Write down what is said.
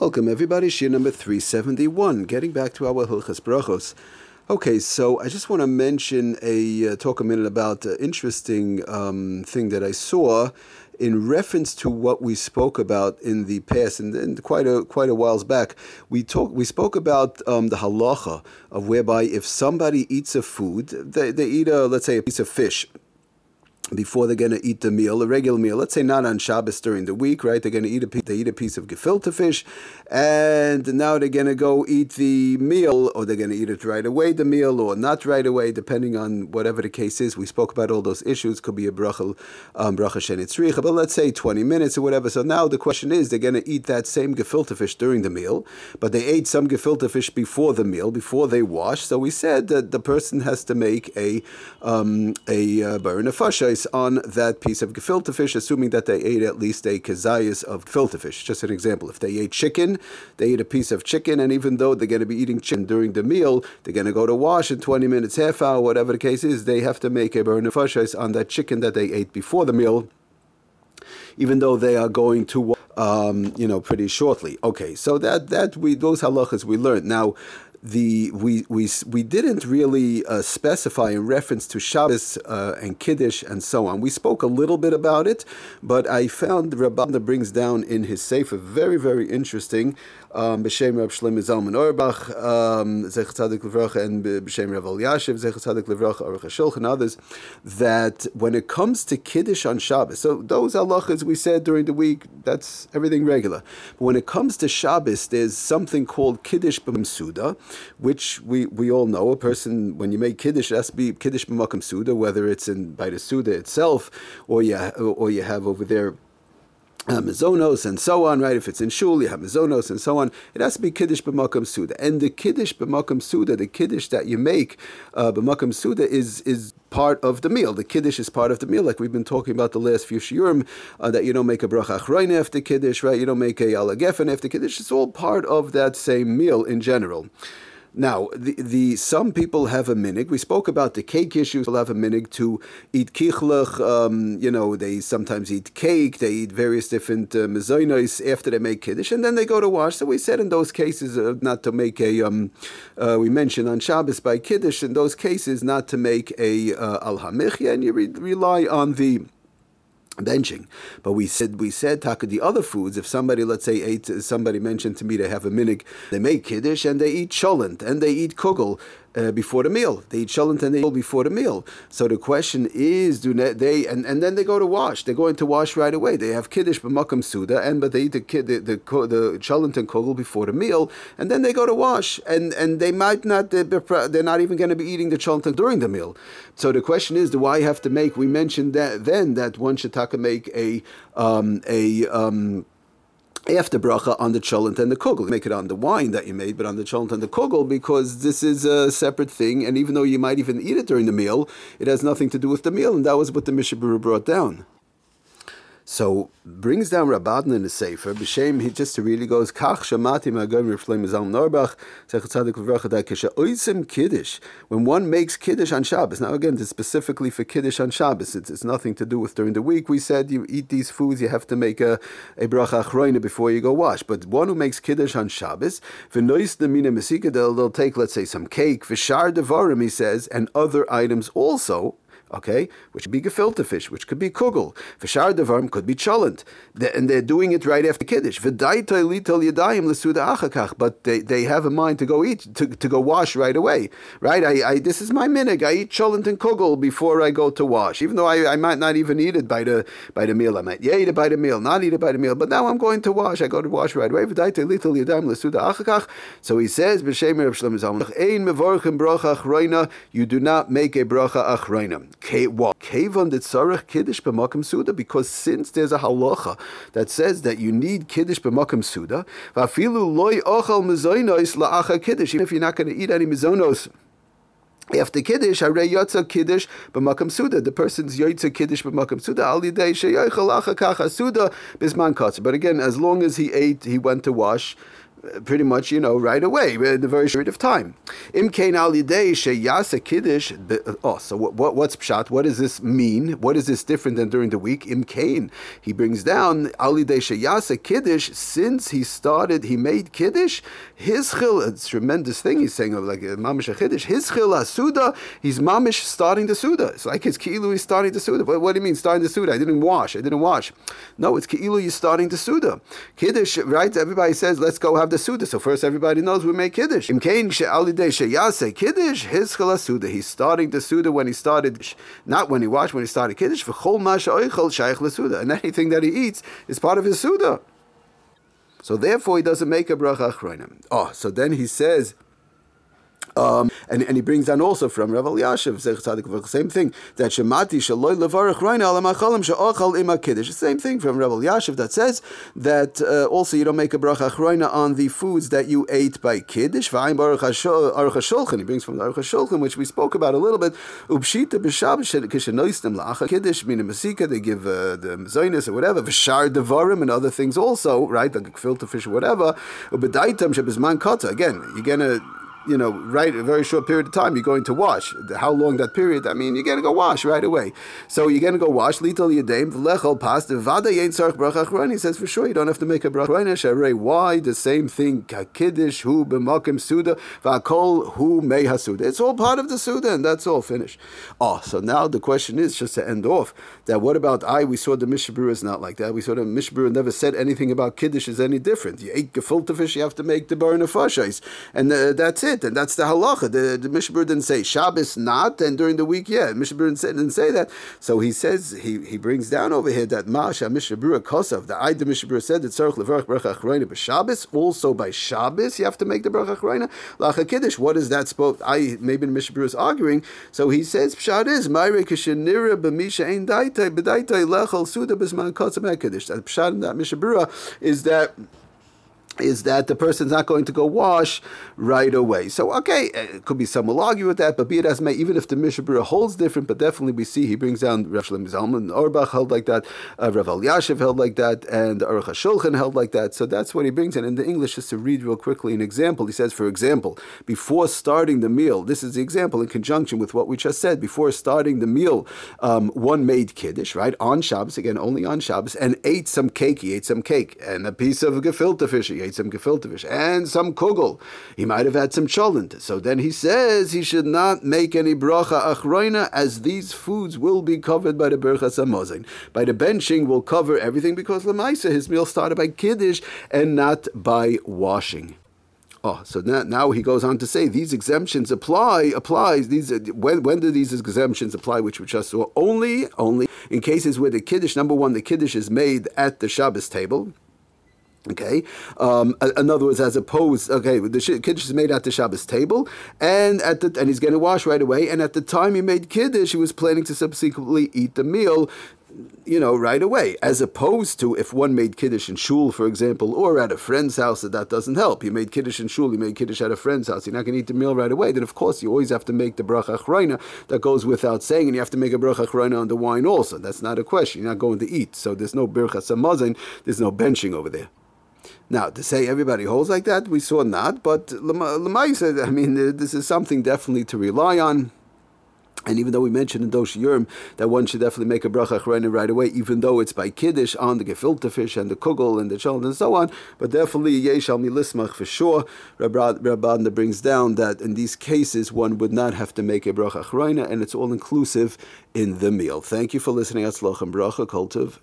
Welcome, everybody. Shiur number 371. Getting back to our Hilchas Brachos. Okay, so I just want to mention a uh, talk a minute about an interesting um, thing that I saw in reference to what we spoke about in the past, and, and quite a quite a whiles back. We talk we spoke about um, the halacha of whereby if somebody eats a food, they, they eat a let's say a piece of fish before they're going to eat the meal, a regular meal. Let's say not on Shabbos during the week, right? They're going to eat a piece, they eat a piece of gefilte fish, and now they're going to go eat the meal, or they're going to eat it right away, the meal, or not right away, depending on whatever the case is. We spoke about all those issues. Could be a bracha, um, bracha shenitzricha, but let's say 20 minutes or whatever. So now the question is, they're going to eat that same gefilte fish during the meal, but they ate some gefilte fish before the meal, before they wash. So we said that the person has to make a um, a uh, on that piece of gefilte fish, assuming that they ate at least a kazayas of gefilte fish. Just an example. If they ate chicken, they eat a piece of chicken, and even though they're going to be eating chicken during the meal, they're going to go to wash in 20 minutes, half hour, whatever the case is, they have to make a bernafashais on that chicken that they ate before the meal even though they are going to, um, you know, pretty shortly. Okay, so that that we those halachas we learned. Now, the we we we didn't really uh, specify in reference to Shabbos uh, and Kiddush and so on. We spoke a little bit about it, but I found Rabban brings down in his sefer very very interesting. Um, B'Shem Rav Shlomo Zalman Auerbach, um, Zechat Tzadik Levracha, and B'Shem Rav Elyashiv, Zechat Tzadik Levracha, Aruch HaShulchan, others, that when it comes to Kiddush on Shabbos, so those halachas we said during the week, that's everything regular. But when it comes to Shabbos, there's something called Kiddush B'Msuda, which we, we all know. A person, when you make Kiddush, has to be Kiddush B'Makam Suda, whether it's in by the Suda itself, or you, or you have over there uh, and so on, right? If it's in shul, you have mizonos and so on. It has to be kiddush b'makom suda, and the kiddush b'makom suda, the kiddush that you make uh, b'makam suda, is is part of the meal. The kiddush is part of the meal, like we've been talking about the last few shiurim, uh, that you don't make a bracha achroina after kiddush, right? You don't make a al hagefen after kiddush. It's all part of that same meal in general. Now, the, the some people have a minig. We spoke about the cake issue. People have a minig to eat kichlach. Um, you know, they sometimes eat cake. They eat various different uh, after they make kiddush, and then they go to wash. So we said in those cases uh, not to make a. Um, uh, we mentioned on Shabbos by kiddush in those cases not to make a uh, al hamichya, and you re- rely on the benching. But we said we said taka the other foods. If somebody let's say ate somebody mentioned to me they have a minig, they make kiddush and they eat cholent and they eat kugel uh, before the meal. They eat shalent and they eat before the meal. So the question is, do they and, and then they go to wash? They're going to wash right away. They have kiddush b'makam suda, and but they eat the the the, the and kugel before the meal, and then they go to wash, and and they might not they're not even going to be eating the shalent during the meal. So the question is, do I have to make? We mentioned that then that one should make a um, a um, after bracha on the cholent and the kugel. Make it on the wine that you made, but on the cholent and the kugel because this is a separate thing. And even though you might even eat it during the meal, it has nothing to do with the meal. And that was what the Mishnah Berurah brought down. So brings down Rabbanan in the Sefer. B'shem he just really goes kach shamati Norbach Kiddush. When one makes Kiddush on Shabbos. Now again, it's specifically for Kiddush on Shabbos. It's, it's nothing to do with during the week. We said you eat these foods, you have to make a a bracha achroina before you go wash. But one who makes Kiddush on Shabbos, v'nois the mina mesika, they'll, they'll take let's say some cake, v'shar devarim he says, and other items also okay, which could be gefilte fish, which could be kugel. V'shar devarm could be cholent. And they're doing it right after kiddush. But they, they have a mind to go eat, to, to go wash right away, right? I, I this is my minig. I eat cholent and kugel before I go to wash, even though I, I might not even eat it by the by the meal. I might yeah eat it by the meal, not eat it by the meal. But now I'm going to wash. I go to wash right away. So he says. You do not make a bracha achroina. Because since there's a halacha that says that you need kiddush b'makam suda. Even if you're not going to eat any mizonos. After Kiddush, Harei Yotza Kiddush b'makam Suda. The person's Yotza Kiddush b'makam Suda. Al Yidei Sheyochel Achakacha Suda Bisman. But again, as long as he ate, he went to wash pretty much, you know, right away, in a very short of time. Imkain al sheyasa kiddush. Oh, so what, what, what's pshat? What does this mean? What is this different than during the week? Imkain. He brings down al sheyasa kiddush. Since he started, he made kiddush. His chil, it's a tremendous thing. He's saying of like uh, mamish kiddush. His chil asuda. He's mamish starting the suda. It's like his ki'ilu. He's starting the suda. But what do you mean starting the suda? I didn't wash. I didn't wash. No, it's ki'ilu. You're starting the suda. Kiddush, right? Everybody says, let's go have the Suda. So first everybody knows we make Kiddush. Imkain she'alidei sheyase Kiddush, his Suda. He's starting the Suda when he started, not when he washed, when he started Kiddush. V'chol ma she'oichel shaykh Suda. And anything that he eats is part of his Suda. So therefore he doesn't make a bracha achronim. Oh, so then he says, um, and, and he brings down also from Rav Elyashiv, the same thing, that Shemati Shaloi Levarach Reina Ala Machalim Sha'ochal Ima Kiddush. The same thing from Rav Elyashiv that says that uh, also you don't make a bracha achroina on the foods that you ate by Kiddush. V'ayim Baruch HaShulchan. He brings from the Aruch HaShulchan, which we spoke about a little bit. Ubshita B'Shabbos Kishanoistem La'acha Kiddush, meaning Masika, they give uh, the Mazonis or whatever, V'shar Devarim and other things also, right, like filter fish or whatever. Ubedaitam Shebizman Kata. Again, you're going to you know, right a very short period of time, you're going to wash. How long that period? I mean, you're going to go wash right away. So you're going to go wash. Little yadeim v'lechol pas vada yin tzarich bracha He says for sure you don't have to make a bracha. Why the same thing? Kiddush hu b'makim suda v'akol hu mei hasuda. It's all part of the suda, and that's all finished. Oh, so now the question is just to end off that what about I? We saw the Mishabur is not like that. We saw the Mishabur never said anything about kiddush is any different. You ate gefilte fish, you have to make the burn of and uh, that's it it, and that's the halacha. The, the didn't say Shabbos not, and during the week, yeah. Mishabur didn't didn't say that. So he says he, he brings down over here that Masha Mishabur Kosav. The Aida Mishabur said that Tzarech Levarach Bracha Achrayna b'Shabbos. Also by Shabbos, you have to make the Bracha Achrayna Lacha Kiddush. What is that supposed? I maybe the Mishabur is arguing. So he says Pshat is Mayre Kishanira b'Misha Ein Daitai b'Daitai Lechol Suda b'Zman Kiddush. That Pshat in that Mishnah Berurah is that is that the person's not going to go wash right away. So, okay, it could be some will argue with that, but be it as may, even if the Mishnah Berurah holds different, but definitely we see he brings down Rav Shlomo Zalman Auerbach held like that, uh, Rav Elyashiv held like that, and Aruch HaShulchan held like that. So that's what he brings. And in the English, just to read real quickly an example, he says, for example, before starting the meal, this is the example in conjunction with what we just said, before starting the meal, um, one made Kiddush, right, on Shabbos, again, only on Shabbos, and ate some cake. He ate some cake and a piece of gefilte fish. He ate some gefilte fish and some kugel. He might have had some cholent. So then he says he should not make any bracha achroina as these foods will be covered by the berachas hamazon. By the benching will cover everything because lemaisa his meal started by kiddush and not by washing. Oh, so now, now he goes on to say these exemptions apply applies these when when do these exemptions apply? Which we just saw only only in cases where the kiddush number one the kiddush is made at the Shabbos table. Okay, um, in other words, as opposed, okay, the kiddush is made at the Shabbos table, and at the and he's going to wash right away. And at the time he made kiddush, he was planning to subsequently eat the meal, you know, right away. As opposed to if one made kiddush in shul, for example, or at a friend's house, that that doesn't help. You made kiddush in shul, you made kiddush at a friend's house. You're not going to eat the meal right away. Then of course you always have to make the bracha achrayna. That goes without saying, and you have to make a bracha achrayna on the wine also. That's not a question. You're not going to eat, so there's no birchas hamazon. There's no benching over there. Now, to say everybody holds like that, we saw not, but Lamaisa, I said i mean, this is something definitely to rely on. And even though we mentioned in Dosh Yurm that one should definitely make a bracha achrayna right away, even though it's by kiddush on the gefilte fish and the kugel and the children and so on, but definitely yeshal milismach for sure. Rabban brings down that in these cases one would not have to make a bracha achrayna, and it's all inclusive in the meal. Thank you for listening. Atzloch and bracha kultiv.